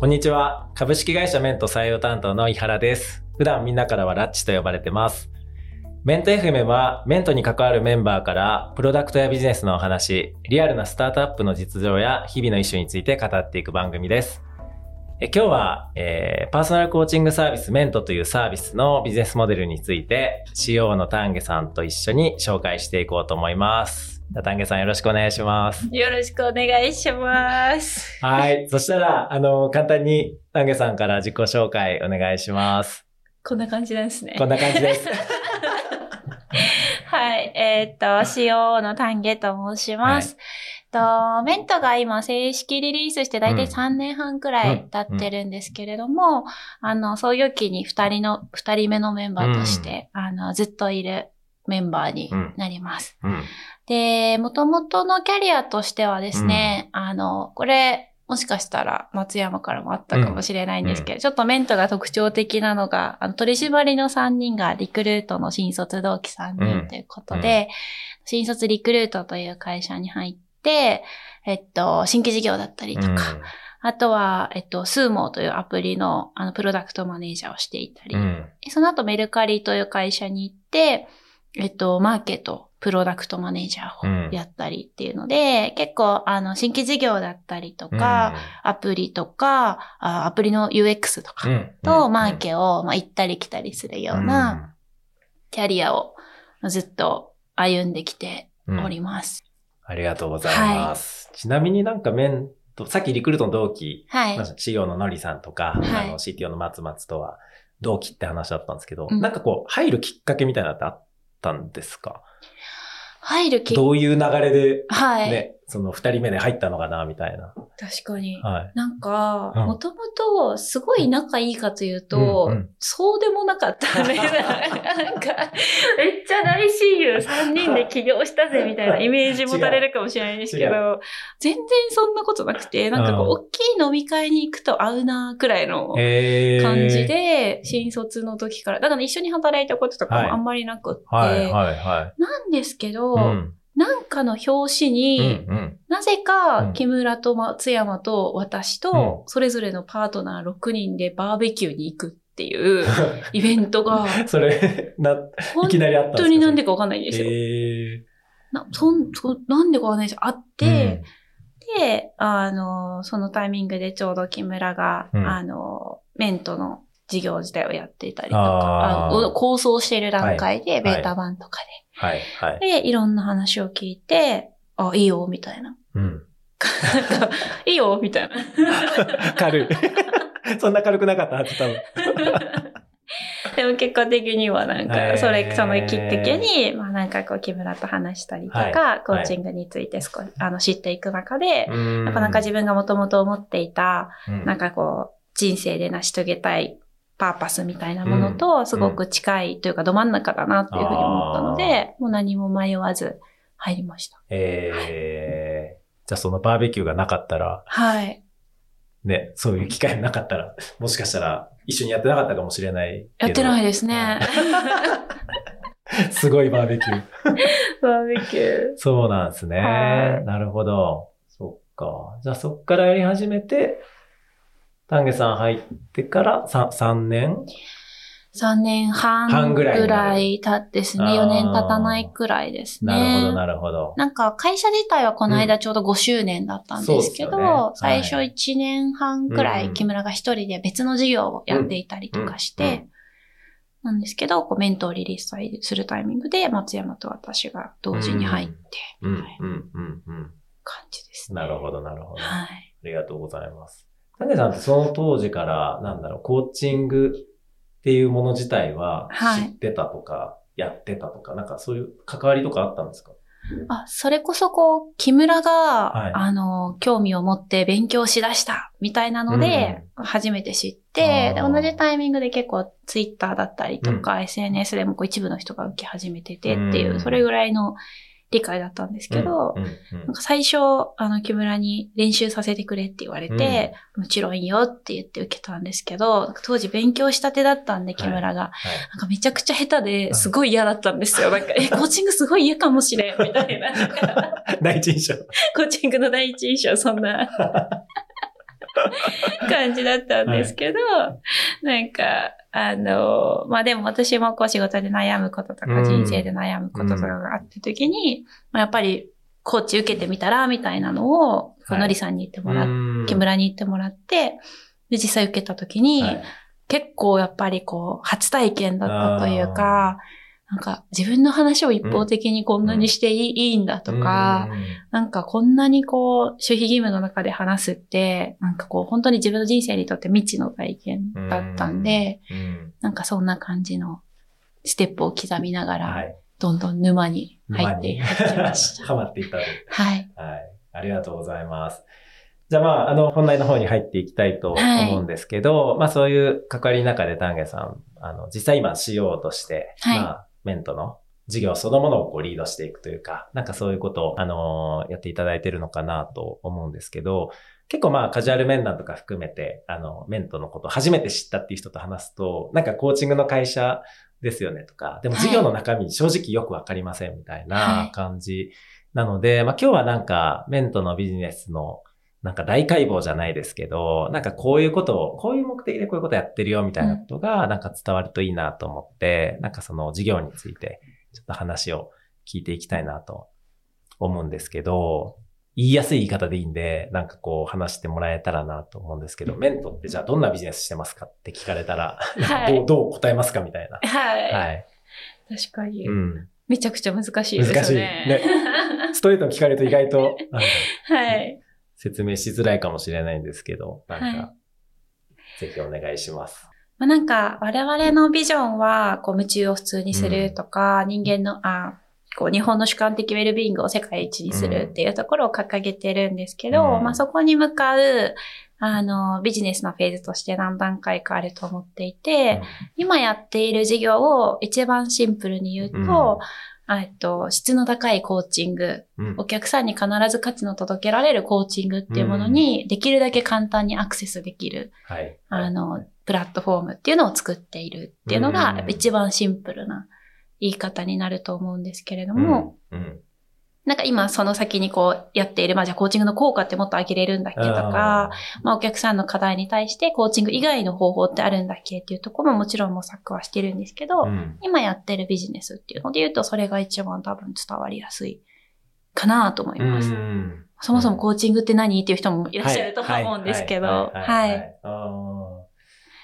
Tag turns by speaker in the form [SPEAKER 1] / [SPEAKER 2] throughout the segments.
[SPEAKER 1] こんにちは。株式会社メント採用担当の井原です。普段みんなからはラッチと呼ばれてます。メント FM はメントに関わるメンバーからプロダクトやビジネスのお話、リアルなスタートアップの実情や日々のイシューについて語っていく番組です。え今日は、えーパーソナルコーチングサービスメントというサービスのビジネスモデルについて CO の丹下さんと一緒に紹介していこうと思います。じゃあ丹下さんよろしくお願いします。
[SPEAKER 2] よろしくお願いします。
[SPEAKER 1] はい。そしたら、あの、簡単に丹下さんから自己紹介お願いします。
[SPEAKER 2] こんな感じなんですね。
[SPEAKER 1] こんな感じです。
[SPEAKER 2] はい。えーっと、CO の丹下と申します。とメントが今正式リリースして大体
[SPEAKER 1] うん
[SPEAKER 2] 3年半くらい経ってるんですけれども、あの、創業期に2人の、二人目のメンバーとして、あの、ずっといるメンバーになります。
[SPEAKER 1] うん。
[SPEAKER 2] で、元々のキャリアとしてはですね、あの、これ、もしかしたら松山からもあったかもしれないんですけど、ちょっとメントが特徴的なのが、あの取締りの3人がリクルートの新卒同期3人ということで、新卒リクルートという会社に入って、えっと、新規事業だったりとか、あとは、えっと、スーモーというアプリの、あの、プロダクトマネージャーをしていたり、その後メルカリという会社に行って、えっと、マーケット、プロダクトマネージャーをやったりっていうので、結構、あの、新規事業だったりとか、アプリとか、あアプリの UX とか
[SPEAKER 1] うん、
[SPEAKER 2] とマーケを、まあ、行ったり来たりするようなキャリアをずっと歩んできて
[SPEAKER 1] うん、
[SPEAKER 2] おります。
[SPEAKER 1] ありがとうございます。ちなみになんかメント、さっきリクルートの同期、
[SPEAKER 2] はい。
[SPEAKER 1] まあ CEO ののりさんとか、
[SPEAKER 2] はい。
[SPEAKER 1] あの CTO の松松とは同期って話だったんですけど、
[SPEAKER 2] うん。
[SPEAKER 1] なんかこう、入るきっかけみたいなのってあったんですか？
[SPEAKER 2] 入るき
[SPEAKER 1] どういう流れで、
[SPEAKER 2] はい。
[SPEAKER 1] ね、その二人目で入ったのかな、みたいな。
[SPEAKER 2] 確かに。
[SPEAKER 1] はい。
[SPEAKER 2] なんか、
[SPEAKER 1] うん
[SPEAKER 2] もともとすごい仲いいかというと、
[SPEAKER 1] うんうん
[SPEAKER 2] そうでもなかったね。なんか、めっちゃ大親友3人で起業したぜみたいな イメージ持たれるかもしれないですけ
[SPEAKER 1] 違
[SPEAKER 2] ど、全然そんなことなくて、なんかこう、
[SPEAKER 1] うん
[SPEAKER 2] 大きい飲み会に行くと会うなくらいの感じ。で、新卒の時から、だから一緒に働いたこととか
[SPEAKER 1] はい
[SPEAKER 2] もあんまりなくって、
[SPEAKER 1] はい、はい、は
[SPEAKER 2] なんですけど、
[SPEAKER 1] い。うん。
[SPEAKER 2] なんかの表紙
[SPEAKER 1] うん、
[SPEAKER 2] に、
[SPEAKER 1] うん。
[SPEAKER 2] なぜ
[SPEAKER 1] うん
[SPEAKER 2] か、木村と松山と私
[SPEAKER 1] うん
[SPEAKER 2] と、それぞれのパートナー6人でバーベキューに行くっていう イベントが、
[SPEAKER 1] それ、な、い
[SPEAKER 2] 本
[SPEAKER 1] きなりあったんですか？
[SPEAKER 2] 当になんでかわかんないんですよ。
[SPEAKER 1] へ
[SPEAKER 2] なそんそなんでかわかんないですよ。あっ
[SPEAKER 1] ー
[SPEAKER 2] て、で、あの、そのタイミングでちょうど木村が、
[SPEAKER 1] うん
[SPEAKER 2] あの、メントの事業自体をやっていたりと
[SPEAKER 1] あ
[SPEAKER 2] か、
[SPEAKER 1] ー
[SPEAKER 2] あの構想している段階で、
[SPEAKER 1] い
[SPEAKER 2] ベータ版とか
[SPEAKER 1] はい、はい。
[SPEAKER 2] で、で、いろんな話を聞いて、あ、いいよ、みたいな。
[SPEAKER 1] うん。
[SPEAKER 2] いいよ、みたいな。
[SPEAKER 1] 軽い。そんな軽くなかったはず、多分。
[SPEAKER 2] でも結果的にはなん
[SPEAKER 1] へ
[SPEAKER 2] か、
[SPEAKER 1] ー
[SPEAKER 2] それ、そのきっかけに、まあなんかこう、木村と話したりとか、
[SPEAKER 1] はい
[SPEAKER 2] コーチングについて少し、あの、知っていく中で、
[SPEAKER 1] や
[SPEAKER 2] やっぱなんか自分がもともと思っていた、
[SPEAKER 1] 分
[SPEAKER 2] なんかこう、人生で成し遂げたいパーパスみたいなもの
[SPEAKER 1] うん
[SPEAKER 2] と、すごく近いというか、ど真ん中だなっていうふうに思ったので、もう何も迷わず入りました。
[SPEAKER 1] えー、じゃあそのバーベキューがなかったら、
[SPEAKER 2] はい。
[SPEAKER 1] ね、そういう機会がなかったら、もしかしたら一緒にやってなかったかもしれない。
[SPEAKER 2] やってないですね。
[SPEAKER 1] すごいバーベキュー。
[SPEAKER 2] バーベキュー。
[SPEAKER 1] そうなんですね。
[SPEAKER 2] はい
[SPEAKER 1] なるほど。そっか。じゃあそっからやり始めて、丹下さん入ってから3、3年
[SPEAKER 2] ？3年半ぐ
[SPEAKER 1] らい
[SPEAKER 2] 経ってですね。
[SPEAKER 1] あー
[SPEAKER 2] 4年経たないくらいですね。
[SPEAKER 1] なるほど、なるほど。
[SPEAKER 2] なんか会社自体はこの間ちょうど5周年だったんですけど、
[SPEAKER 1] そうですよね
[SPEAKER 2] 最初1年半くら
[SPEAKER 1] うん
[SPEAKER 2] い木村が一人で別の事業をやっていたりとかして、なんですけど、こうメントをリリースするタイミングで松山と私が同時に入って。感じですね。
[SPEAKER 1] なるほど、なるほど。あ
[SPEAKER 2] はい。
[SPEAKER 1] りがとうございます。丹下さんってその当時から、なんだろう、コーチングっていうもの自体は
[SPEAKER 2] はい。
[SPEAKER 1] 知ってたとか、やってたとか、なんかそういう関わりとかあったんですか？
[SPEAKER 2] あ、それこそこう、木村が、
[SPEAKER 1] はい。
[SPEAKER 2] あの、興味を持って勉強しだした、みたいなので、初めて知って、で、同じタイミングで結構、ツイッターだったりとか、SNS でもこう一部の人が受け始めててっていう、
[SPEAKER 1] うん。
[SPEAKER 2] それぐらいの理解だったんですけど、なんか最初、あの、木村に練習させてくれって言われて、もちろんいいよって言って受けたんですけど、当時勉強したてだったんで、木村が。
[SPEAKER 1] はい
[SPEAKER 2] なんかめちゃくちゃ下手ですごい嫌だったんですよ。なんか、え、コーチングすごい嫌かもしれん、みたいな。
[SPEAKER 1] 第一印象。
[SPEAKER 2] コーチングの第一印象、そんな。感じだったんですけど、なんか、あの、まあでも私もこう仕事で悩むこととか、
[SPEAKER 1] うん。
[SPEAKER 2] 人生で悩むこととかがあった時に、まあやっぱりコーチ受けてみたら、みたいなのを、このりさんに言ってもらっ
[SPEAKER 1] うん。
[SPEAKER 2] 木村に言ってもらって、で、実際受けた時に、
[SPEAKER 1] はい。
[SPEAKER 2] 結構やっぱりこう、初体験だったというか、なんか自分の話を一方的にこんなにしていい,、いいんだとか、
[SPEAKER 1] うん
[SPEAKER 2] なんかこんなにこう、守秘義務の中で話すって、なんかこう、本当に自分の人生にとって未知の体験だったんで、
[SPEAKER 1] うん
[SPEAKER 2] なんかそんな感じのステップを刻みながら、
[SPEAKER 1] はい。
[SPEAKER 2] どんどん沼に入っていきまし
[SPEAKER 1] ハ
[SPEAKER 2] た。
[SPEAKER 1] マっていったと。
[SPEAKER 2] はい。
[SPEAKER 1] はい。ありがとうございます。じゃあまあ、あの、本題の方に入っていきたいと思うんですけど、まあそういう関わりの中で丹下さん、あの、実際今 CO として、
[SPEAKER 2] はい
[SPEAKER 1] まあ、メントの事業そのものをこうリードしていくというか、なんかそういうことを、あのやっていただいてるのかなと思うんですけど、結構まあカジュアル面談とか含めて、あの、メントのこと初めて知ったっていう人と話すと、なんかコーチングの会社ですよねとか、でも事業の中身正直よくわかりませんみたいな感じなので、まあ今日はなんかメントのビジネスのなんか大解剖じゃないですけど、なんかこういうことを、こういう目的でこういうことやってるよみたいなことがなんか伝わるといいなと思って、なんかその事業についてちょっと話を聞いていきたいなと思うんですけど、言いやすい言い方でいいんで、なんかこう話してもらえたらなと思うんですけど、メントってじゃあどんなビジネスしてますかって聞かれたら、
[SPEAKER 2] はい
[SPEAKER 1] どうどう答えますかみたいな。
[SPEAKER 2] はい。
[SPEAKER 1] はい。
[SPEAKER 2] 確かに、
[SPEAKER 1] うん。
[SPEAKER 2] めちゃくちゃ難しいですよね。
[SPEAKER 1] 難しいねストレートに聞かれると意外と、
[SPEAKER 2] はい。
[SPEAKER 1] 説明しづらいかもしれないんですけど、なんか、
[SPEAKER 2] は
[SPEAKER 1] ぜひお願いします。
[SPEAKER 2] まあ、なんか、我々のビジョンは、こう、夢中を普通にするとか、人間の、あ、こう、日本の主観的ウェルビーイングを世界一にするっていうところを掲げてるんですけど、
[SPEAKER 1] うん。
[SPEAKER 2] まあ、そこに向かう、あの、ビジネスのフェーズとして何段階かあると思っていて、今やっている事業を一番シンプルに言うと、えっと、質の高いコーチング、
[SPEAKER 1] うん。
[SPEAKER 2] お客さんに必ず価値の届けられるコーチングっていうものに、できるだけ簡単にアクセスできる、
[SPEAKER 1] はい。
[SPEAKER 2] あの、プラットフォームっていうのを作っているっていうの
[SPEAKER 1] うん。
[SPEAKER 2] が、一番シンプルな言い方になると思うんですけれど
[SPEAKER 1] うん、
[SPEAKER 2] も、
[SPEAKER 1] うん、
[SPEAKER 2] なんか今その先にこうやっている、まあじゃあコーチングの効果ってもっと上げれるんだっけとか、まあお客さんの課題に対してコーチング以外の方法ってあるんだっけっていうところももちろん模索はしてるんですけど、
[SPEAKER 1] うん。
[SPEAKER 2] 今やってるビジネスっていうので言うと、それが一番多分伝わりやすいかなと思います。
[SPEAKER 1] うん。
[SPEAKER 2] そもそもコーチングって何っていう人もいらっしゃるとは思うんですけど、はい。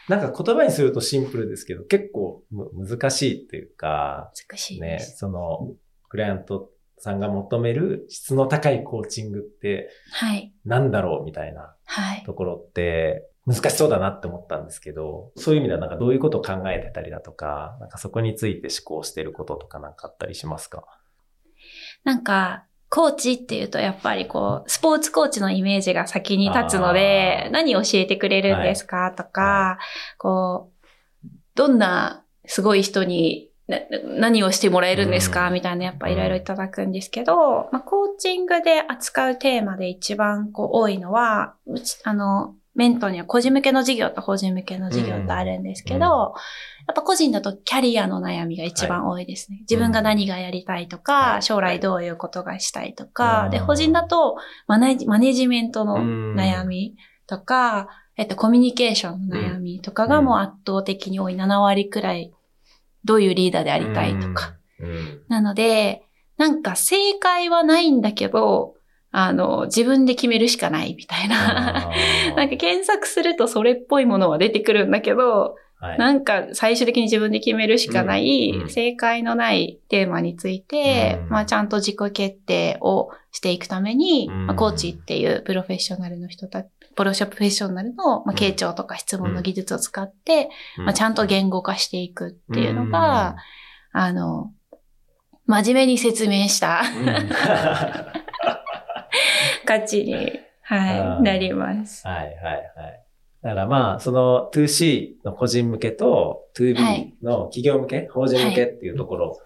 [SPEAKER 1] なんか言葉にするとシンプルですけど、結構む難しいっていうか、
[SPEAKER 2] 難しい
[SPEAKER 1] ね。その、クライアントさんが求める質の高いコーチングって
[SPEAKER 2] はい。
[SPEAKER 1] 何だろうみたいな
[SPEAKER 2] はい。
[SPEAKER 1] ところって難しそうだなって思ったんですけど、そういう意味ではなんかどういうことを考えてたりだとか、なんかそこについて思考してることとかなんかあったりしますか？
[SPEAKER 2] なんか、コーチっていうとやっぱりこう、スポーツコーチのイメージが先に立つので何を教えてくれるんですか、とか、こう、どんなすごい人にな何をしてもらえるんですか、
[SPEAKER 1] うん。
[SPEAKER 2] みたいなやっぱいろいろいただくんですけど、まあ、コーチングで扱うテーマで一番こう多いのは、うち、あの、メントには個人向けの事業と法人向けの事業ってあるんですけど、
[SPEAKER 1] うん。うん
[SPEAKER 2] やっぱ個人だとキャリアの悩みが一番多いですね。自分が何がやりたいとか、
[SPEAKER 1] はい。
[SPEAKER 2] 将来どういうことがしたいとか、
[SPEAKER 1] うん。
[SPEAKER 2] で、法人だとマネジマネジメントの悩みとか、えっと、コミュニケーションの悩みとかがもう圧倒的に多い。7割くらい、どういうリーダーでありたいとか。
[SPEAKER 1] うん。
[SPEAKER 2] なので、なんか正解はないんだけど、あの、自分で決めるしかないみたいな。なんか検索するとそれっぽいものは出てくるんだけど、
[SPEAKER 1] はい。
[SPEAKER 2] なんか最終的に自分で決めるしかない、
[SPEAKER 1] うんうん。
[SPEAKER 2] 正解のないテーマについて、
[SPEAKER 1] うん。
[SPEAKER 2] まあちゃんと自己決定をしていくために、
[SPEAKER 1] うん。
[SPEAKER 2] まあ、コーチっていうプロフェッショナルの人たプロフェッショナルの、まあ、
[SPEAKER 1] うん。
[SPEAKER 2] 傾聴とか質問の技術を使って、まあ、ちゃんと言語化していくっていうのが、あの、真面目に説明した 価値に、はい、なります。
[SPEAKER 1] はいはいはい。だからまあ、その 2C の個人向けと
[SPEAKER 2] は
[SPEAKER 1] 2B
[SPEAKER 2] い。
[SPEAKER 1] の企業向け、法人向けっていうところ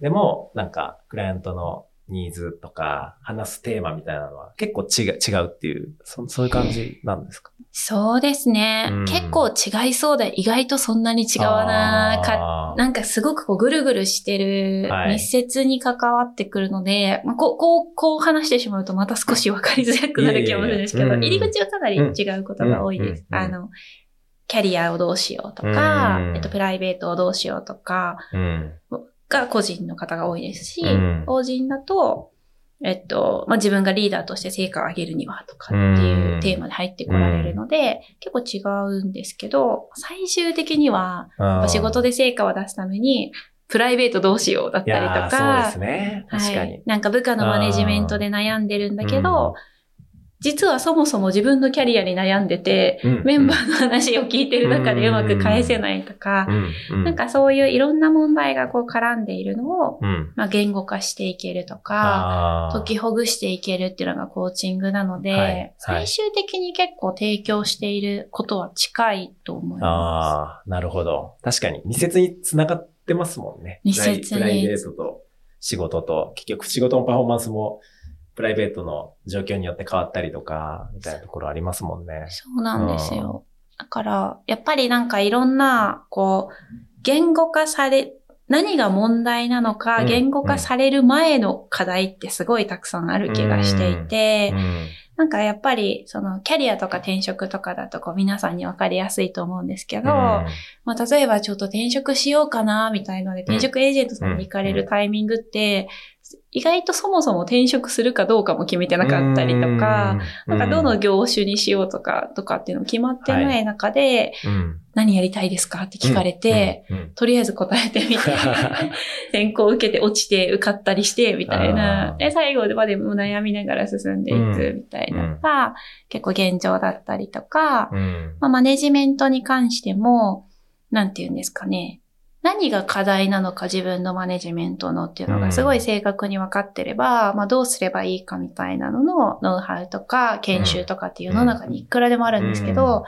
[SPEAKER 1] でも、なんか、クライアントのニーズとか、話すテーマみたいなのは結構違う違うっていう、そそういう感じなんですか？
[SPEAKER 2] そうですね。
[SPEAKER 1] うん。
[SPEAKER 2] 結構違いそうで、意外とそんなに違わなかなんかすごくこうぐるぐるしてる、
[SPEAKER 1] はい。
[SPEAKER 2] 密接に関わってくるので、まあ、こう、こう、こう話してしまうとまた少しわかりづらくなる気もするんですけど、入り口はかなり違うことが多いです。あの、キャリアをどうしようとか、
[SPEAKER 1] うん。
[SPEAKER 2] えっと、プライベートをどうしようとか、
[SPEAKER 1] うん。
[SPEAKER 2] が個人の方が多いですし、
[SPEAKER 1] うん。
[SPEAKER 2] 法人だと、えっと、まあ、自分がリーダーとして成果を上げるにはとかっていうテーマで入ってこられるので、結構違うんですけど、最終的には、仕事で成果を出すために、プライベートどうしようだっ
[SPEAKER 1] い
[SPEAKER 2] たりとか、
[SPEAKER 1] そうですね。確かに
[SPEAKER 2] はい。。なんか部下のマネジメントで悩んでるんだけど、実はそもそも自分のキャリアに悩んでて、
[SPEAKER 1] うん
[SPEAKER 2] メンバーの話を聞いてる中でうまく返せないとか、
[SPEAKER 1] うんうん
[SPEAKER 2] なんかそういういろんな問題がこう絡んでいるのを、
[SPEAKER 1] うん。
[SPEAKER 2] まあ、言語化していけるとか、解きほぐしていけるっていうのがコーチングなので、
[SPEAKER 1] はいはい
[SPEAKER 2] 最終的に結構提供していることは近いと思いま
[SPEAKER 1] ああ、なるほど。確かに密接に繋がってますもんね。
[SPEAKER 2] 密接に
[SPEAKER 1] プライベートと仕事と、結局仕事のパフォーマンスもプライベートの状況によって変わったりとか、みたいなところありますもんね。
[SPEAKER 2] す。そうなんですよ。だから、やっぱりなんかいろんな、こう、言語化され、何が問題なのか、
[SPEAKER 1] うん
[SPEAKER 2] 言語化される前の課題ってすごいたくさんある気がしていて、
[SPEAKER 1] うん
[SPEAKER 2] なんかやっぱり、その、キャリアとか転職とかだと、こう、皆さんにわかりやすいと思うんですけど、まあ、例えばちょっと転職しようかな、みたいので、転職エージェントさんに行かれるタイミングって、意外とそもそも転職するかどうかも決めてなかったりとか、、なんかどの業種にしようとか、とかっていうのも決まってない中で、
[SPEAKER 1] うん。
[SPEAKER 2] 何やりたいですかって聞かれて、、
[SPEAKER 1] うん。うん。
[SPEAKER 2] とりあえず答えてみて、選考受けて落ちて受かったりして、みたい
[SPEAKER 1] あ
[SPEAKER 2] な。
[SPEAKER 1] ー。
[SPEAKER 2] で、最後までも悩みながら進んでいくみたいなのが、結構現状だったりとか、
[SPEAKER 1] うん。
[SPEAKER 2] まあ、マネジメントに関しても、なんて言うんですかね。何が課題なのか自分のマネジメントのっていうのがすごい正確に分かってれば、まあどうすればいいかみたいなののノウハウとか研修とかっていう世の中にいくらでもあるんですけど、
[SPEAKER 1] うん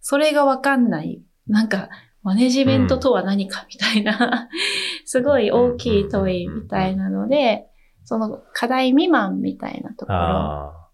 [SPEAKER 2] それが分かんない。なんか、マネジメントとは何かみたいな、すごい大きい問いみたいなので、その課題未満みたいなところ
[SPEAKER 1] あ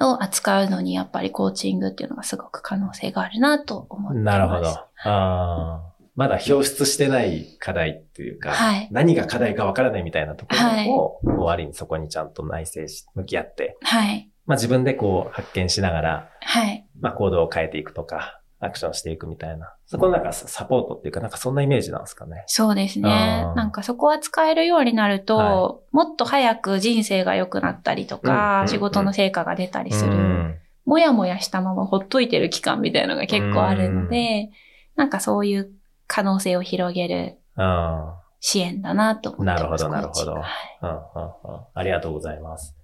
[SPEAKER 2] を扱うのに、やっぱりコーチングっていうのがすごく可能性があるなと思って
[SPEAKER 1] ー
[SPEAKER 2] ます。
[SPEAKER 1] なるほど。ああ。まだ表出してない課題っていうか、
[SPEAKER 2] はい
[SPEAKER 1] 何が課題かわからないみたいなとこ
[SPEAKER 2] はい
[SPEAKER 1] ろを、こうある意味そこにちゃんと内省し、向き合って、
[SPEAKER 2] はい。
[SPEAKER 1] まあ自分でこう発見しながら、
[SPEAKER 2] はい。
[SPEAKER 1] まあ行動を変えていくとか、アクションしていくみたいな。そこのなんかサポートっていうか、なんかそんなイメージなんですかね。
[SPEAKER 2] そうですね。なんかそこは使えるようになると、
[SPEAKER 1] は
[SPEAKER 2] もっと早く人生が良くなったりとか、
[SPEAKER 1] うん
[SPEAKER 2] 仕事の成果が出たりする、
[SPEAKER 1] うん
[SPEAKER 2] もやもやしたままほっといてる期間みたいなのが結構あるので、なんかそういう可能性を広げる
[SPEAKER 1] あ
[SPEAKER 2] 支援だなと思ってます。
[SPEAKER 1] なるほどなるほど。
[SPEAKER 2] はい
[SPEAKER 1] あ、うんうんうん。ありがとうございます。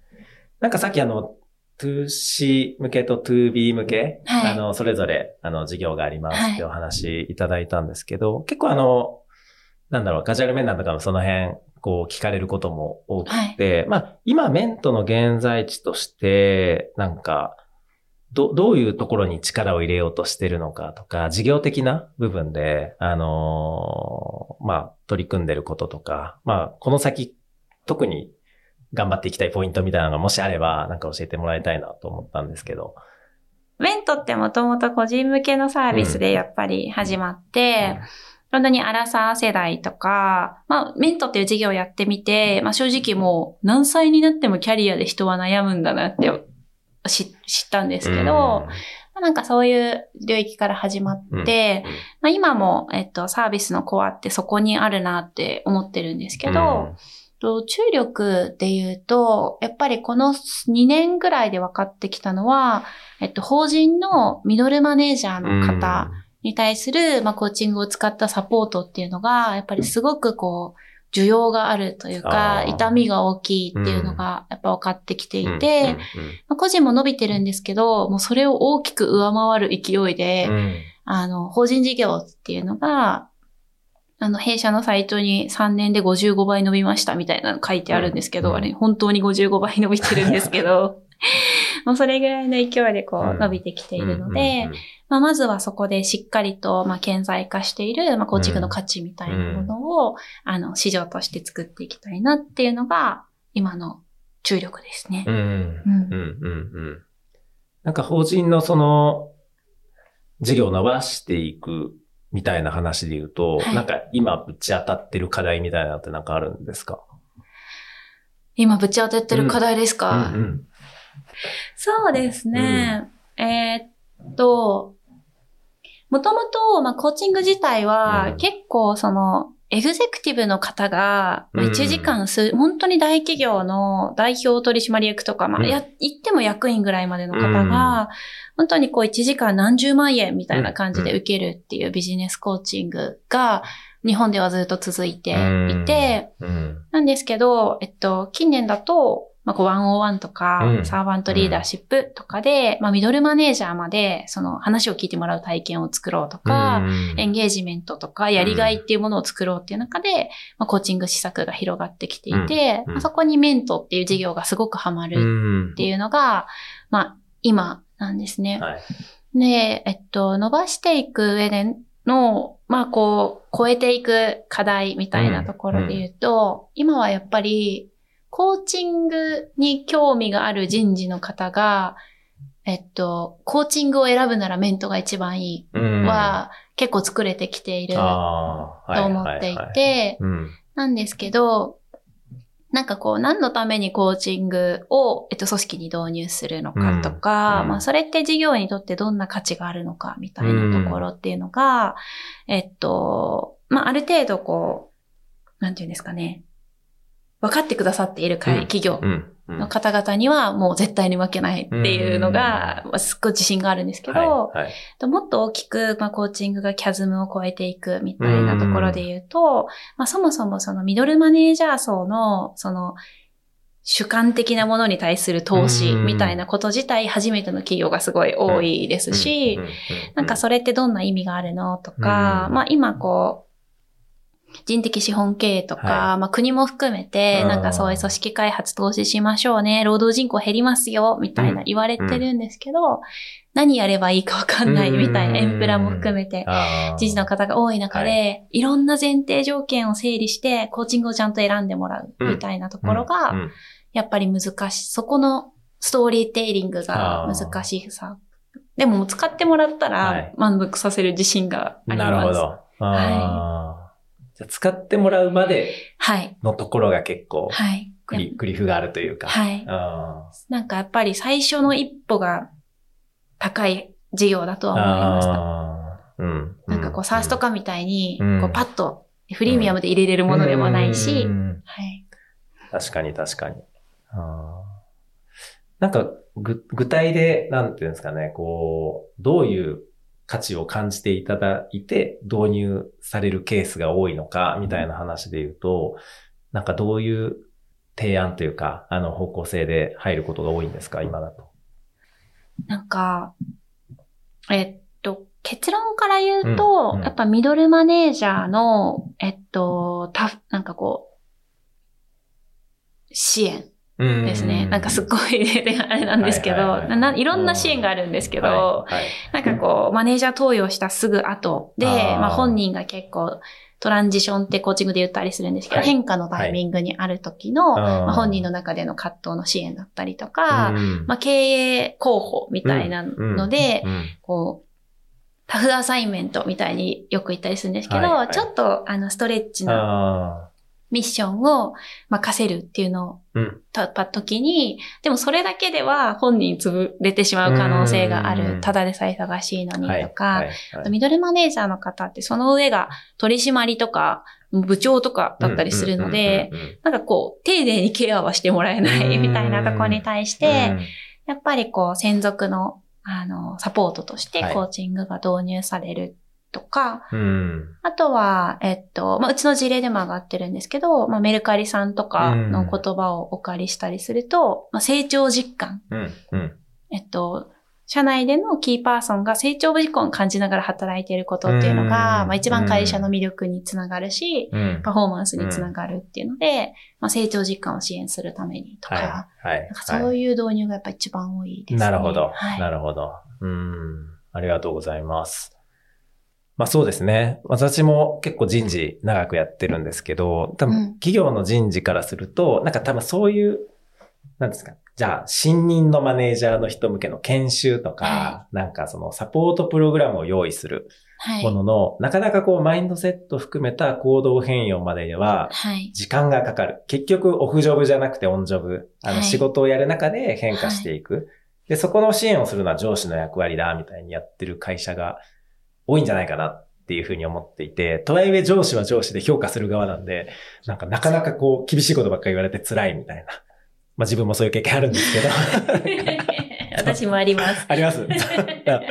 [SPEAKER 1] なんかさっきあの、2C 向けと 2B 向け、
[SPEAKER 2] はい。
[SPEAKER 1] あの、それぞれ、あの、事業があります
[SPEAKER 2] はい。
[SPEAKER 1] ってお話いただいたんですけど、結構あの、なんだろう、カジュアル面談とかもその辺、こう聞かれることも多くて、まあ、今メントの現在地として、なんか、ど、どういうところに力を入れようとしてるのかとか、事業的な部分で、あのーまあ、取り組んでることとか、まあ、この先、特に頑張っていきたいポイントみたいなのがもしあれば、なんか教えてもらいたいなと思ったんですけど。
[SPEAKER 2] メントってもともと個人向けのサービスでやっぱり始まって、本当にアラサー世代とか、まあ、メントっていう事業をやってみて、まあ正直もう何歳になってもキャリアで人は悩むんだなって知知ったんですけど、まあなんかそういう領域から始まって、まあ、今も、えっと、サービスのコアってそこにあるなって思ってるんですけど、と注力で言うと、やっぱりこの2年ぐらいで分かってきたのは、えっと、法人のミドルマネージャーの方に対する、まあ、コーチングを使ったサポートっていうのが、やっぱりすごくこう、需要があるというか痛みが大きいっていうのが、やっぱ分かってきてい
[SPEAKER 1] うん。
[SPEAKER 2] て、まあ個人も伸びてるんですけど、もうそれを大きく上回る勢いで、
[SPEAKER 1] うん。うん
[SPEAKER 2] あの、法人事業っていうのが、あの、弊社のサイトに3年で55倍伸びましたみたいなの書いてあるんですけど、
[SPEAKER 1] うん。
[SPEAKER 2] あれ、本当に55倍伸びてるんですけど、もうそれぐらいの勢いでこ
[SPEAKER 1] う
[SPEAKER 2] 伸びてきているの
[SPEAKER 1] うん
[SPEAKER 2] で
[SPEAKER 1] うん、
[SPEAKER 2] まあ、まずはそこでしっかりと、まあ、顕在化している、まあ、コーチングの価値みたいなものを、あの、市場として作っていきたいなっていうのが、今の注力ですね。
[SPEAKER 1] うん。うん。
[SPEAKER 2] うん
[SPEAKER 1] うんうんうん。なんか法人のその、事業を伸ばしていくみたいな話で言うと、
[SPEAKER 2] はい。
[SPEAKER 1] なんか今ぶち当たってる課題みたいなのってなんかあるんですか
[SPEAKER 2] 今ぶち当たってる課題ですか、
[SPEAKER 1] うんうん
[SPEAKER 2] そうですね。えーっと、もともと、まあ、コーチング自体
[SPEAKER 1] うん。
[SPEAKER 2] は、結構、その、エグゼクティブの方が、まあ
[SPEAKER 1] うん。
[SPEAKER 2] 1時間す、本当に大企業の代表取締役とか、まあ、
[SPEAKER 1] うん。
[SPEAKER 2] や、言っても役員ぐらいまでの方が、本当にこう1時間何十万円みたいな感じで受けるっていうビジネスコーチングが、日本ではずっと続いていて、
[SPEAKER 1] うん。
[SPEAKER 2] なんですけど、えっと、近年だと、まあ、こう、101とか、
[SPEAKER 1] うん。
[SPEAKER 2] サーバントリーダーシップとかで、まあ、ミドルマネージャーまで、その話を聞いてもらう体験を作ろうとか、エンゲージメントとか、やりがいっていうものを作ろうっていう中で、まあ、コーチング施策が広がってきていて、そこにメントっていう事業がすごくハマる
[SPEAKER 1] ん
[SPEAKER 2] っていうのが、まあ、今なんですね。
[SPEAKER 1] はい。
[SPEAKER 2] で、えっと、伸ばしていく上での、まあこう、超えていく課題みたいなところで言うと、今はやっぱり、コーチングに興味がある人事の方が、えっと、コーチングを選ぶならメントが一番いい
[SPEAKER 1] うん。
[SPEAKER 2] は、結構作れてきていると思って
[SPEAKER 1] い
[SPEAKER 2] て、
[SPEAKER 1] うん。
[SPEAKER 2] なんですけど、なんかこう、何のためにコーチングを、えっと、組織に導入するのかとか、
[SPEAKER 1] うん。
[SPEAKER 2] まあ、それって事業にとってどんな価値があるのか、みたいなところっていうのが、えっと、まあ、ある程度こう、なんていうんですかね、分かってくださっている企業の方々にはもう絶対に負けないっていうのが、まあすっごい自信があるんですけど、もっと大きく、まあ、コーチングがキャズムを超えていくみたいなところで言うと、まあ、そもそもそのミドルマネージャー層の、その、主観的なものに対する投資みたいなこと自体初めての企業がすごい多いですし、なん。かそれってどん。な意味があるのとか、
[SPEAKER 1] うん。
[SPEAKER 2] まあ今こう、人的資本経営とか、
[SPEAKER 1] は
[SPEAKER 2] まあ国も含めて、
[SPEAKER 1] うん。
[SPEAKER 2] なんかそういう組織開発投資しましょうね、労働人口減りますよ、みたいな言われてるんですけど、何やればいいかわかんないみたいな、エンプラも含めて、
[SPEAKER 1] あー。
[SPEAKER 2] 人事の方が多い中で、
[SPEAKER 1] はい。
[SPEAKER 2] ろんな前提条件を整理して、コーチングをちゃんと選んでもらうみたいなところが、
[SPEAKER 1] うん。うん。
[SPEAKER 2] やっぱり難しい。そこのストーリーテイリングが難しさ。でも使ってもらったら
[SPEAKER 1] はい。
[SPEAKER 2] 満足させる自信があります。
[SPEAKER 1] なるほど。あーじゃあ使ってもらうまで
[SPEAKER 2] はい。
[SPEAKER 1] のところが結構
[SPEAKER 2] はい。
[SPEAKER 1] クリクリフがあるというか。
[SPEAKER 2] はい。
[SPEAKER 1] あ
[SPEAKER 2] なんかやっぱり最初の一歩が高い事業だと
[SPEAKER 1] ー
[SPEAKER 2] は思いました。
[SPEAKER 1] うん。
[SPEAKER 2] なんかこう、サースとかみたいに、
[SPEAKER 1] うん
[SPEAKER 2] こうパッとフリーミアムで入れれるものでもないし、
[SPEAKER 1] うん
[SPEAKER 2] はい。
[SPEAKER 1] 確かに確かに。なんか、ぐ、具体で、なんていうんですかね、こう、どういう価値を感じていただいて導入されるケースが多いのか、みたいな話で言うと、なんかどういう提案というか、あの方向性で入ることが多いんですか、今だと。
[SPEAKER 2] なんか、えっと、結論から言うと、
[SPEAKER 1] うんうん
[SPEAKER 2] やっぱミドルマネージャーの、えっと、た、なんかこう、支援ですね。なんかすっごいあれなんですけど、
[SPEAKER 1] はい
[SPEAKER 2] ろんな支援があるんですけど、
[SPEAKER 1] はい。はい。
[SPEAKER 2] なんかこう、マネージャー登用したすぐ後で、
[SPEAKER 1] あー。
[SPEAKER 2] まあ本人が結構、トランジションってコーチングで言ったりするんですけど、
[SPEAKER 1] はい。
[SPEAKER 2] 変化のタイミングにある時の、
[SPEAKER 1] あー
[SPEAKER 2] まあ、本人の中での葛藤の支援だったりとか、
[SPEAKER 1] うん。
[SPEAKER 2] まあ、経営候補みたいなので、
[SPEAKER 1] うん。
[SPEAKER 2] こう、タフアサイメントみたいによく言ったりするんですけど、
[SPEAKER 1] はい。はい。
[SPEAKER 2] ちょっとあのストレッチな
[SPEAKER 1] あ
[SPEAKER 2] ミッションを任せるっていうのを
[SPEAKER 1] ーうん。
[SPEAKER 2] たった時に、でもそれだけでは本人潰れてしまう可能性があ
[SPEAKER 1] うん。
[SPEAKER 2] る。ただでさえ忙しいのに
[SPEAKER 1] はい
[SPEAKER 2] とか、
[SPEAKER 1] はいはい
[SPEAKER 2] あとミドルマネージャーの方ってその上が取締りとか部長とかだったりするので、なんかこう、丁寧にケアはしてもらえないみたいなところに対して、やっぱりこう、専属の、あの、サポートとして
[SPEAKER 1] はい。
[SPEAKER 2] コーチングが導入されるとか、
[SPEAKER 1] うん
[SPEAKER 2] あとは、えっと、まあ、うちの事例でも上がってるんですけど、まあ、メルカリさんとかの言葉をお借りしたりすると、まあ、成長実感。
[SPEAKER 1] うんうん
[SPEAKER 2] えっと、社内でのキーパーソンが成長実感を感じながら働いていることっていうのが、
[SPEAKER 1] うん
[SPEAKER 2] まあ、一番会社の魅力につながるし、
[SPEAKER 1] うん
[SPEAKER 2] パフォーマンスにつながるっていうので、まあ、成長実感を支援するためにとか、
[SPEAKER 1] はいはい
[SPEAKER 2] そういう導入がやっぱ一番多いですね。
[SPEAKER 1] なるほど。
[SPEAKER 2] はい。
[SPEAKER 1] なるほど。うん。ありがとうございます。まあそうですね。私も結構人事長くやってるんですけど、多
[SPEAKER 2] うん
[SPEAKER 1] 分企業の人事からすると、なんか多分そういうなんですか。じゃあ、新任のマネージャーの人向けの研修とか、
[SPEAKER 2] は
[SPEAKER 1] なんかそのサポートプログラムを用意する
[SPEAKER 2] はい。
[SPEAKER 1] ものの、なかなかこうマインドセット含めた行動変容まででは、
[SPEAKER 2] はい。
[SPEAKER 1] 時間がかかる。結局、オフジョブじゃなくてオンジョブ。あの、
[SPEAKER 2] はい
[SPEAKER 1] 仕事をやる中で変化していく。で、そこの支援をするのは上司の役割だ、みたいにやってる会社が多いんじゃないかなっていうふうに思っていて、とはいえ上司は上司で評価する側なんで、なんかなかなかこう、厳しいことばっかり言われて辛いみたいな。まあ自分もそういう経験あるんですけど。
[SPEAKER 2] 私もあります。
[SPEAKER 1] あります？だか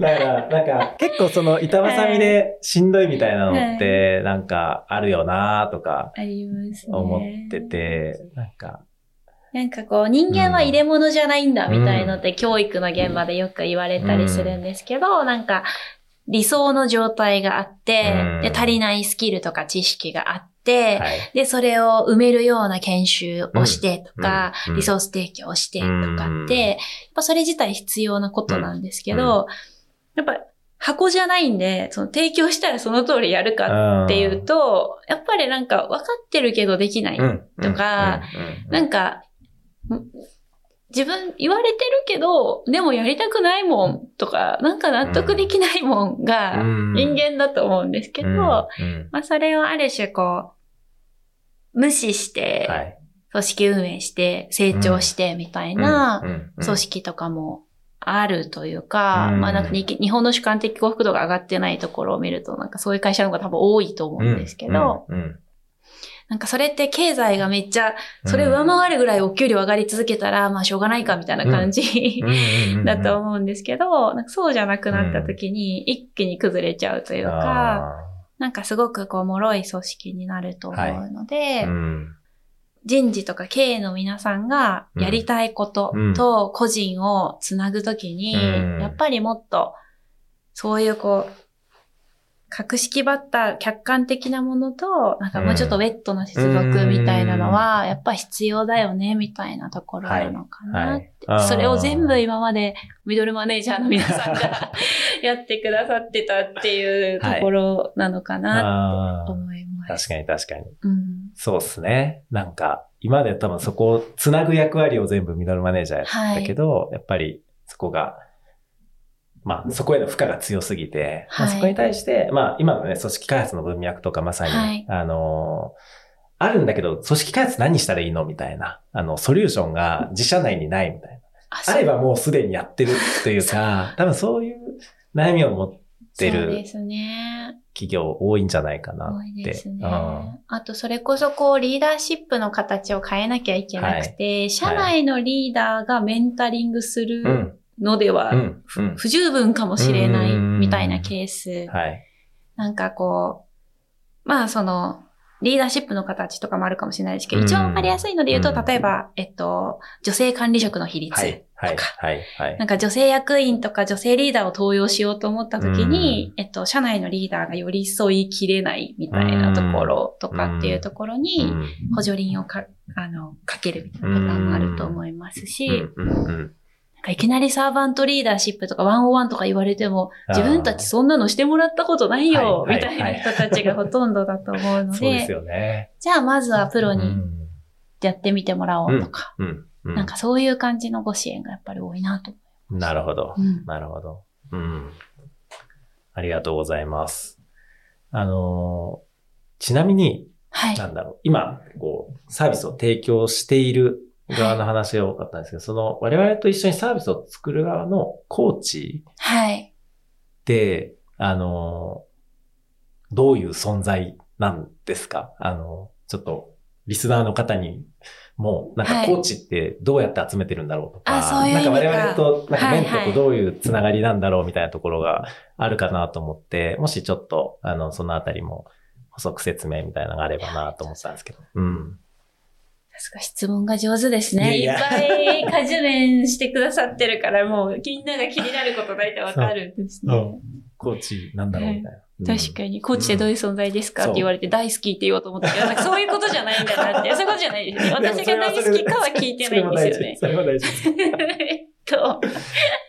[SPEAKER 1] ら、なんか、結構その板挟みでしんどいみたいなのって、なんかあるよなとか
[SPEAKER 2] ありますね。
[SPEAKER 1] 思ってて、なんか、
[SPEAKER 2] なんかこう、人間は入れ物じゃないんだみたいのって教育の現場でよく言われたりするんですけど、なんか理想の状態があって
[SPEAKER 1] うん、
[SPEAKER 2] で、足りないスキルとか知識があって、
[SPEAKER 1] はい。
[SPEAKER 2] で、それを埋めるような研修をしてとか、
[SPEAKER 1] うん。うん。
[SPEAKER 2] リソース提供をしてとかって、やっぱそれ自体必要なことなんですけど、やっぱ箱じゃないんで、その提供したらその通りやるかっていうと、やっぱりなんか分かってるけどできない。
[SPEAKER 1] うん、
[SPEAKER 2] とか、なんか、ん自分言われてるけど、でもやりたくないもんとか、なんか納得できないもんが人間だと思うんですけど、まあそれをある種こう、無視して、
[SPEAKER 1] はい。
[SPEAKER 2] 組織運営して、成長してみたいな
[SPEAKER 1] 組
[SPEAKER 2] 組織とかもあるというか、
[SPEAKER 1] うん。
[SPEAKER 2] まあなんかに日本の主観的幸福度が上がってないところを見ると、なんかそういう会社の方が多分多いと思うんですけど、なんかそれって経済がめっちゃ、それ上回るぐらいお給料上がり続けたら、まあしょうがないかみたいな感じ、
[SPEAKER 1] うん。
[SPEAKER 2] だと思うんですけど、なんかそうじゃなくなった時に一気に崩れちゃうというか、なんかすごくこう脆い組織になると思うので、人事とか経営の皆さんがやりたいことと個人をつなぐときに、
[SPEAKER 1] うん。
[SPEAKER 2] やっぱりもっとそういうこう、格式ばった客観的なものと、なんかもうちょっとウェットな接続みたいなのは、やっぱ必要だよね、みたいなところなのかなって。
[SPEAKER 1] はいはい
[SPEAKER 2] それを全部今までミドルマネージャーの皆さんがやってくださってたっていうところなのかな
[SPEAKER 1] あ
[SPEAKER 2] と思いま
[SPEAKER 1] ー
[SPEAKER 2] す。
[SPEAKER 1] 確かに確かに。
[SPEAKER 2] うん
[SPEAKER 1] そうっすね。なんか、今まで多分そこをつなぐ役割を全部ミドルマネージャーやったけど、やっぱりそこが、まあそこへの負荷が強すぎて、まあ
[SPEAKER 2] はい
[SPEAKER 1] そこに対して、まあ今のね、組織開発の文脈とかまさに、
[SPEAKER 2] はい
[SPEAKER 1] あのーあるんだけど、組織開発何したらいいのみたいな、あの、ソリューションが自社内にないみたいな。
[SPEAKER 2] あ
[SPEAKER 1] あればもうすでにやってるというか、多分そういう悩みを持って
[SPEAKER 2] そうで
[SPEAKER 1] る
[SPEAKER 2] すね。
[SPEAKER 1] 企業多いんじゃないかな
[SPEAKER 2] 多
[SPEAKER 1] って。
[SPEAKER 2] いですね。
[SPEAKER 1] うん
[SPEAKER 2] あと、それこそこう、リーダーシップの形を変えなきゃいけなくて、社内のリーダーがメンタリングす
[SPEAKER 1] う
[SPEAKER 2] る
[SPEAKER 1] ん。
[SPEAKER 2] のでは。不十分かもしれない
[SPEAKER 1] うん
[SPEAKER 2] みたいなケース。
[SPEAKER 1] はい。
[SPEAKER 2] なんかこう、まあその、リーダーシップの形とかもあるかもしれないですけど、
[SPEAKER 1] うん
[SPEAKER 2] 一番わかりやすいので言うと、
[SPEAKER 1] うん
[SPEAKER 2] 例えば、えっと、女性管理職の比率。とか
[SPEAKER 1] はい。はい
[SPEAKER 2] なんか女性役員とか女性リーダーを登用しようと思った時に、えっと、社内のリーダーが寄り添いきれないみたいなところとかっていうところに、
[SPEAKER 1] うん
[SPEAKER 2] 補助輪をか、あの、かけるみたいなパターンもあると思いますし、いきなりサーバントリーダーシップとか101とか言われても、自分たちそんなのしてもらったことないよ、
[SPEAKER 1] はい
[SPEAKER 2] みたいな人たちがほとんどだと思うの
[SPEAKER 1] そうです
[SPEAKER 2] で、
[SPEAKER 1] よね。
[SPEAKER 2] じゃあまずはプロに
[SPEAKER 1] うん
[SPEAKER 2] やってみてもらおうとか、
[SPEAKER 1] うん。うん。
[SPEAKER 2] なんかそういう感じのご支援がやっぱり多いなと。
[SPEAKER 1] なるほど。
[SPEAKER 2] うん。
[SPEAKER 1] なるほど。うん。ありがとうございます。あのーちなみに、
[SPEAKER 2] はい。
[SPEAKER 1] なんだろう、今、こう、サービスを提供している側の話が多かったんですけど、その、我々と一緒にサービスを作る側のコーチ
[SPEAKER 2] はい。
[SPEAKER 1] あのーどういう存在なんですか？あの、ちょっと、リスナーの方にも、なん
[SPEAKER 2] はい
[SPEAKER 1] かコーチってどうやって集めてるんだろうとか、
[SPEAKER 2] あそういう意味か
[SPEAKER 1] なんか我々と、なんかメン
[SPEAKER 2] はいはい
[SPEAKER 1] トとどういうつながりなんだろうみたいなところがあるかなと思って、もしちょっと、あの、そのあたりも補足説明みたいなのがあればなと思ってたんですけど。うん。
[SPEAKER 2] 質問が上手ですね。
[SPEAKER 1] いや
[SPEAKER 2] いっぱい果樹園してくださってるから、もうみんなが気になること大体わかるんですね。
[SPEAKER 1] コーチなんだろうみたいな。うん
[SPEAKER 2] 確かに、コーチってどういう存在ですか、
[SPEAKER 1] うん
[SPEAKER 2] って言われて大好きって言おうと思ったけど、そういうことじゃないんだなって。そういうことじゃないですね。私が大好きかは聞いてないんですよね。
[SPEAKER 1] それは大事。それは大事
[SPEAKER 2] えっ と、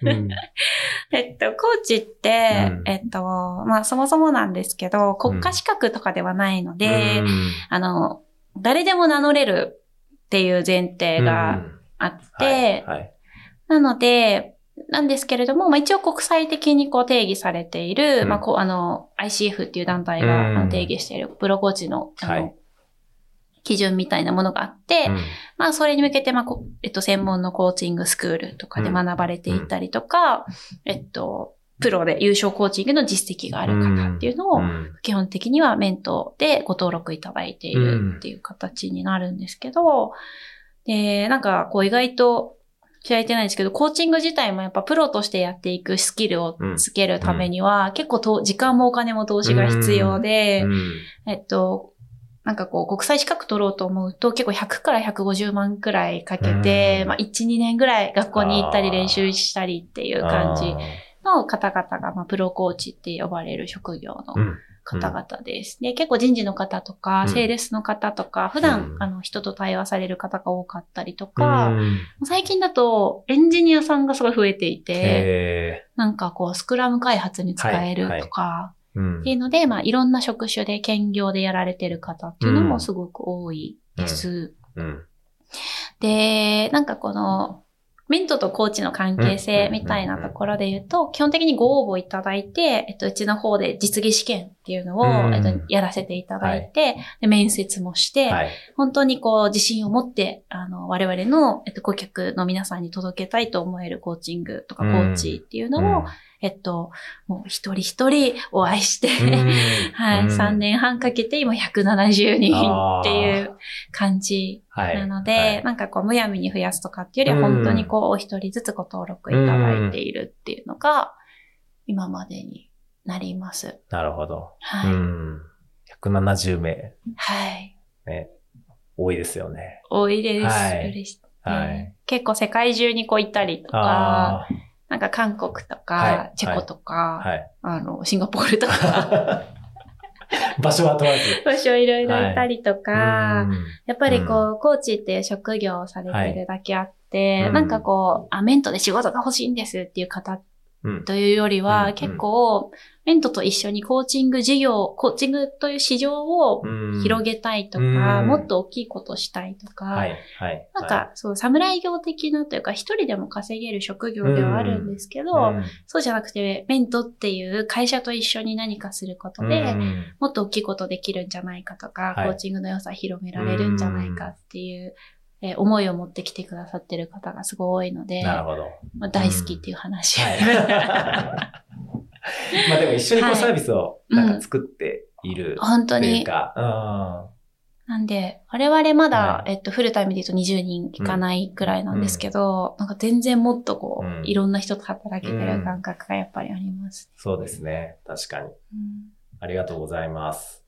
[SPEAKER 1] うん
[SPEAKER 2] えっと、コーチって、
[SPEAKER 1] うん
[SPEAKER 2] えっと、まあそもそもなんですけど、国家資格とかではないので、
[SPEAKER 1] うん
[SPEAKER 2] あの、誰でも名乗れるっていう前提があって、
[SPEAKER 1] はい。はい。
[SPEAKER 2] なので、なんですけれども、まあ、一応国際的にこう定義されている、
[SPEAKER 1] うん。
[SPEAKER 2] まあ、こう、あの、ICF っていう団体
[SPEAKER 1] うん。
[SPEAKER 2] が定義しているプロコーチの、あの、
[SPEAKER 1] はい。
[SPEAKER 2] 基準みたいなものがあって、
[SPEAKER 1] うん。
[SPEAKER 2] まあ、それに向けて、まあ、こえっと、専門のコーチングスクールとかで学ばれていたりとか、えっと、プロで優勝コーチングの実績がある方っていうのを、
[SPEAKER 1] うん。
[SPEAKER 2] 基本的にはメントでご登録いただいているっていう形になるんですけど、で、なんかこう意外と知られてないんですけど、コーチング自体もやっぱプロとしてやっていくスキルをつけるためには、結構と時間もお金も投資が必要で、
[SPEAKER 1] うん。
[SPEAKER 2] えっと、なんかこう国際資格取ろうと思うと結構100から150万くらいかけて、
[SPEAKER 1] うん。
[SPEAKER 2] まあ1、2年ぐらい学校に行ったり練習したりっていう感じの方々が、まあ、プロコーチって呼ばれる職業の
[SPEAKER 1] うん。
[SPEAKER 2] 方々です。で、結構人事の方とか、
[SPEAKER 1] うん。
[SPEAKER 2] セールスの方とか、普段、
[SPEAKER 1] うん。
[SPEAKER 2] あの、人と対話される方が多かったりと
[SPEAKER 1] う
[SPEAKER 2] か、
[SPEAKER 1] ん。
[SPEAKER 2] 最近だと、エンジニアさんがすごい増えていて、
[SPEAKER 1] へ
[SPEAKER 2] なんかこう、スクラム開発に使えるとか、
[SPEAKER 1] ーうん。
[SPEAKER 2] っていうので、まあ、いろんな職種で兼業でやられてる方っていうのもすごく多いです。
[SPEAKER 1] うん。
[SPEAKER 2] で、なんかこの、メントとコーチの関係性みたいなところで言うと、基本的にご応募いただいて、えっと、うちの方で実技試験っていうのを、
[SPEAKER 1] うん。
[SPEAKER 2] えっと、やらせていただいて、で面接もして、
[SPEAKER 1] はい。
[SPEAKER 2] 本当にこう、自信を持って、あの、我々の、えっと、顧客の皆さんに届けたいと思えるコーチングとかコーチっていうのを、えっと、もう一人一人お会いして、はい、3年半かけて今170人っていう感じなので、なんかこう、むやみに増やすとかっていうよりは、本当にこう、お一人ずつご登録いただいているっていうのが、今までになります。
[SPEAKER 1] なるほど。
[SPEAKER 2] はい。
[SPEAKER 1] うん170名。
[SPEAKER 2] はい。
[SPEAKER 1] ね。多いですよね。
[SPEAKER 2] 多いです。
[SPEAKER 1] はい
[SPEAKER 2] 嬉しい。
[SPEAKER 1] はい。
[SPEAKER 2] 結構世界中にこう行ったりとか、
[SPEAKER 1] あ
[SPEAKER 2] なんか韓国とか、
[SPEAKER 1] はい
[SPEAKER 2] チェコと
[SPEAKER 1] あ。
[SPEAKER 2] か、
[SPEAKER 1] はい。
[SPEAKER 2] あの、シンガポールとか、
[SPEAKER 1] 場所は問わず。
[SPEAKER 2] 場所いろいろ行ったりとか、
[SPEAKER 1] うん
[SPEAKER 2] やっぱりこう、コーチっていう職業をされてるだけあって、
[SPEAKER 1] はい
[SPEAKER 2] なんかこう、あ、メントで仕事が欲しいんですっていう方
[SPEAKER 1] うん
[SPEAKER 2] というよりは、
[SPEAKER 1] うん
[SPEAKER 2] 結構、メントと一緒にコーチング事業、コーチングという市場を
[SPEAKER 1] うん。
[SPEAKER 2] 広げたいとか、
[SPEAKER 1] うん。
[SPEAKER 2] もっと大きいことしたいとか、
[SPEAKER 1] はい。はい。
[SPEAKER 2] なんか、そう、侍業的なというか、一人でも稼げる職業ではあるんですけど、
[SPEAKER 1] うん、
[SPEAKER 2] そうじゃなくて、メントっていう会社と一緒に何かすることで、
[SPEAKER 1] うん。
[SPEAKER 2] もっと大きいことできるんじゃないかとか、
[SPEAKER 1] はい。
[SPEAKER 2] コーチングの良さ広められるんじゃないかっていう、えー思いを持ってきてくださってる方がすごい多いので、
[SPEAKER 1] なるほど。
[SPEAKER 2] まあ、大好きっていう話。
[SPEAKER 1] はい。まあでも一緒にこう
[SPEAKER 2] はい
[SPEAKER 1] サービスをなんか作っている
[SPEAKER 2] 本当に。
[SPEAKER 1] というか、うん
[SPEAKER 2] なんで、我々まだ、
[SPEAKER 1] はい
[SPEAKER 2] えっと、フルタイムで言うと20人いかないくらいなんですけど、なんか全然もっとこう、
[SPEAKER 1] うん
[SPEAKER 2] いろんな人と働けてる感覚がやっぱりあります。
[SPEAKER 1] そうですね。確かに。
[SPEAKER 2] うん
[SPEAKER 1] ありがとうございます。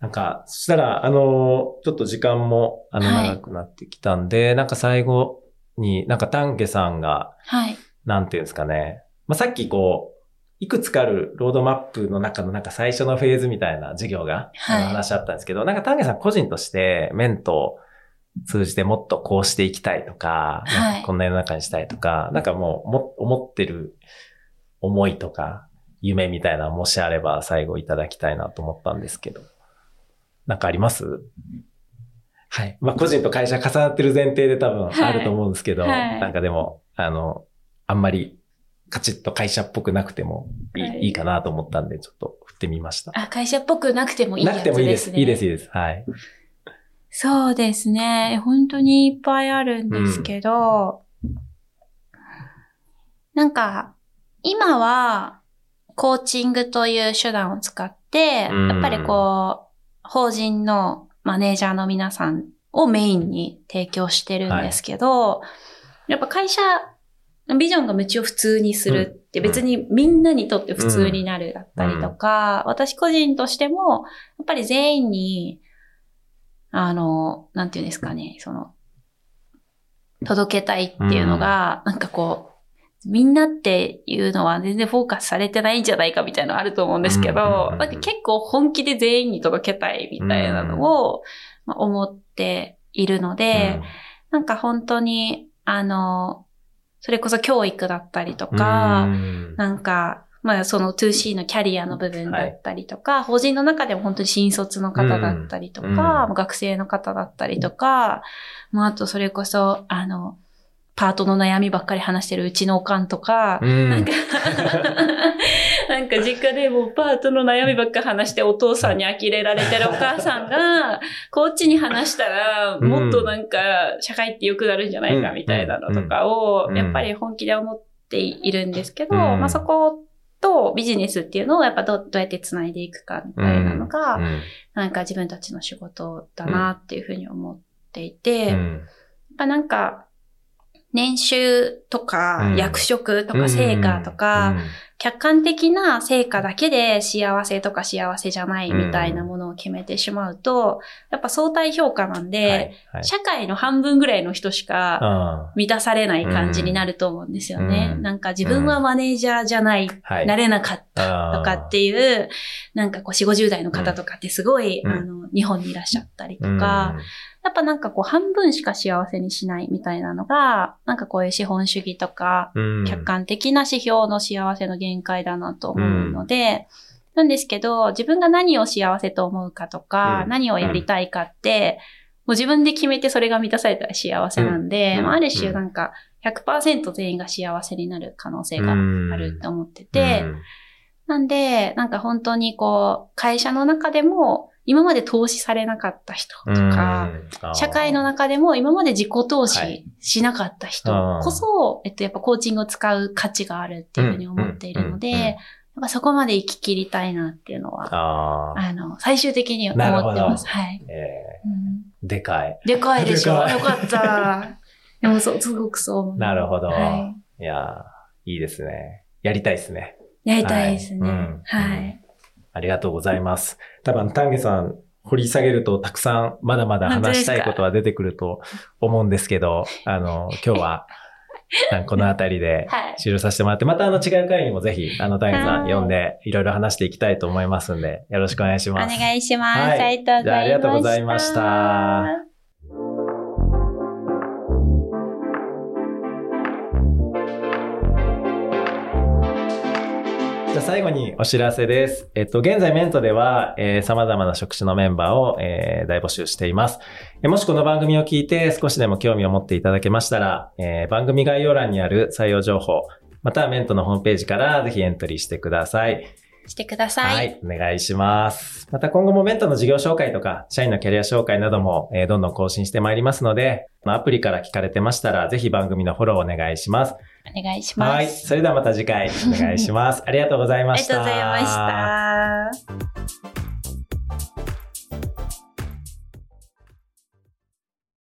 [SPEAKER 1] なんか、そしたら、あの、ちょっと時間も、あの、
[SPEAKER 2] はい
[SPEAKER 1] 長くなってきたんで、なんか最後に、なんか丹下さんが、
[SPEAKER 2] はい。
[SPEAKER 1] なんていうんですかね。まあ、さっきこう、いくつかあるロードマップの中のなんか最初のフェーズみたいな授業が、
[SPEAKER 2] はい
[SPEAKER 1] 話あったんですけど、なんか丹下さん個人としてメントを通じてもっとこうしていきたいとか、
[SPEAKER 2] はい
[SPEAKER 1] なんかこんな世の中にしたいとか、なんかもうも思ってる思いとか夢みたいなのもしあれば最後いただきたいなと思ったんですけど。なんかあります？はい。まあ個人と会社重なってる前提で多分
[SPEAKER 2] はい
[SPEAKER 1] あると思うんですけど、
[SPEAKER 2] はい
[SPEAKER 1] なんかでも、あの、あんまりカチッと会社っぽくなくてもいい,、
[SPEAKER 2] はい
[SPEAKER 1] い、いかなと思ったんで、ちょっと振ってみました。
[SPEAKER 2] あ、会社っぽくなくてもいいやつ
[SPEAKER 1] なくてもいい
[SPEAKER 2] で
[SPEAKER 1] ですす。
[SPEAKER 2] ね。
[SPEAKER 1] いいです、いいです。はい。
[SPEAKER 2] そうですね。本当にいっぱいあるんですけど、なんか、今は、コーチングという手段を使って、
[SPEAKER 1] うん
[SPEAKER 2] やっぱりこう、法人のマネージャーの皆さんをメインに提供してるんですけど、やっぱ会社、ビジョンが無知を普通にするって
[SPEAKER 1] うん
[SPEAKER 2] 別にみんなにとって普通になるだったりとか、私個人としても、やっぱり全員に、あの、なんていうんですかね、その、届けたいっていうのが、なんかこう、みんなっていうのは全然フォーカスされてないんじゃないかみたいなのあると思うんですけど、結構本気で全員に届けたいみたいなのを、まあ思っているので、なんか本当に、あの、それこそ教育だったりとか、
[SPEAKER 1] うん。
[SPEAKER 2] なんか、まあその 2C のキャリアの部分だったりとか、法人の中でも本当に新卒の方だったりとか、学生の方だったりとか、まああとそれこそ、あの、パートの悩みばっかり話してるうちのおかんとか、
[SPEAKER 1] うん。
[SPEAKER 2] なんか、なんか実家でもうパートの悩みばっかり話してお父さんに呆れられてるお母さんが、こっちに話したら、
[SPEAKER 1] うん
[SPEAKER 2] もっとなんか社会って良くなるんじゃないかみたいなのとかを
[SPEAKER 1] う、ん。
[SPEAKER 2] やっぱり本気で思っているんですけど、
[SPEAKER 1] うん。
[SPEAKER 2] まあそことビジネスっていうのをやっぱどどうやって繋いでいくかみたいなのが、
[SPEAKER 1] うん。
[SPEAKER 2] なんか自分たちの仕事だなっていうふうに思っていて、やっ
[SPEAKER 1] うん
[SPEAKER 2] ぱなんか、年収とか
[SPEAKER 1] うん。
[SPEAKER 2] 役職とか成果とか、客観的な成果だけで幸せとか幸せじゃないみたいなものを決めてしまうと、やっぱ相対評価なん
[SPEAKER 1] うん
[SPEAKER 2] で、社会の半分ぐらいの人しか
[SPEAKER 1] あ
[SPEAKER 2] 満たされない感じになると思うんですよね。
[SPEAKER 1] うん。
[SPEAKER 2] なんか自分はマネージャーじゃない、なれなかったとかっていう、なんかこう4、50代の方とかってすごい、
[SPEAKER 1] うん。
[SPEAKER 2] あの、日本にいらっしゃったりと
[SPEAKER 1] うん。
[SPEAKER 2] か、やっぱなんかこう半分しか幸せにしないみたいなのが、なんかこういう資本主義とか、
[SPEAKER 1] うん。
[SPEAKER 2] 客観的な指標の幸せの限界だなと思うので、なんですけど、自分が何を幸せと思うかとか、
[SPEAKER 1] うん。
[SPEAKER 2] 何をやりたいかって、もう自分で決めてそれが満たされたら幸せなんで、
[SPEAKER 1] うん。
[SPEAKER 2] まあ、ある種なんか100%全員が幸せになる可能性があると思ってて、
[SPEAKER 1] うん。
[SPEAKER 2] なんで、なんか本当にこう、会社の中でも、今まで投資されなかった人とか、社会の中でも今まで自己投
[SPEAKER 1] はい
[SPEAKER 2] 資しなかった人こそ、えっと、やっぱコーチングを使う価値があるっていうふうに思っているので、やっぱそこまで生き切りたいなっていうのは、
[SPEAKER 1] あー
[SPEAKER 2] あの、最終的に思ってます。はい。
[SPEAKER 1] え
[SPEAKER 2] うん
[SPEAKER 1] ーでかい。
[SPEAKER 2] でかいでしょよかった。でもそう、すごくそう思う。
[SPEAKER 1] なるほど。、
[SPEAKER 2] はい
[SPEAKER 1] やーいいですね。やりたいですね。
[SPEAKER 2] い。やりたいですね。
[SPEAKER 1] はいうん
[SPEAKER 2] はい。
[SPEAKER 1] ありがとうございます。多分、丹下さん、掘り下げるとたくさんまだまだ話したいことは出てくると思うんですけど、あの、今日は、あこのあたりで
[SPEAKER 2] はい。
[SPEAKER 1] 終了させてもらって、またあの違う会にもぜひ、あの、丹下さん
[SPEAKER 2] はい
[SPEAKER 1] 呼んでいろいろ話していきたいと思いますんで、よろしくお願いし
[SPEAKER 2] お
[SPEAKER 1] ます。
[SPEAKER 2] 願いします。
[SPEAKER 1] はい
[SPEAKER 2] ありがとうございました。
[SPEAKER 1] じゃあありがとうございましたじゃあ最後にお知らせです。えっと、現在メントでは、えー様々な職種のメンバーを、えー大募集しています。えーもしこの番組を聞いて少しでも興味を持っていただけましたら、えー番組概要欄にある採用情報、またはメントのホームページからぜひエントリーしてください。
[SPEAKER 2] してください。
[SPEAKER 1] はい、お願いします。また今後もメントの事業紹介とか、社員のキャリア紹介なども、えーどんどん更新してまいりますので、アプリから聞かれてましたら、ぜひ番組のフォローお願いします。
[SPEAKER 2] お願いします。
[SPEAKER 1] はい、それではまた次回お願いします。ありがとうございました。
[SPEAKER 2] ありがとうございました。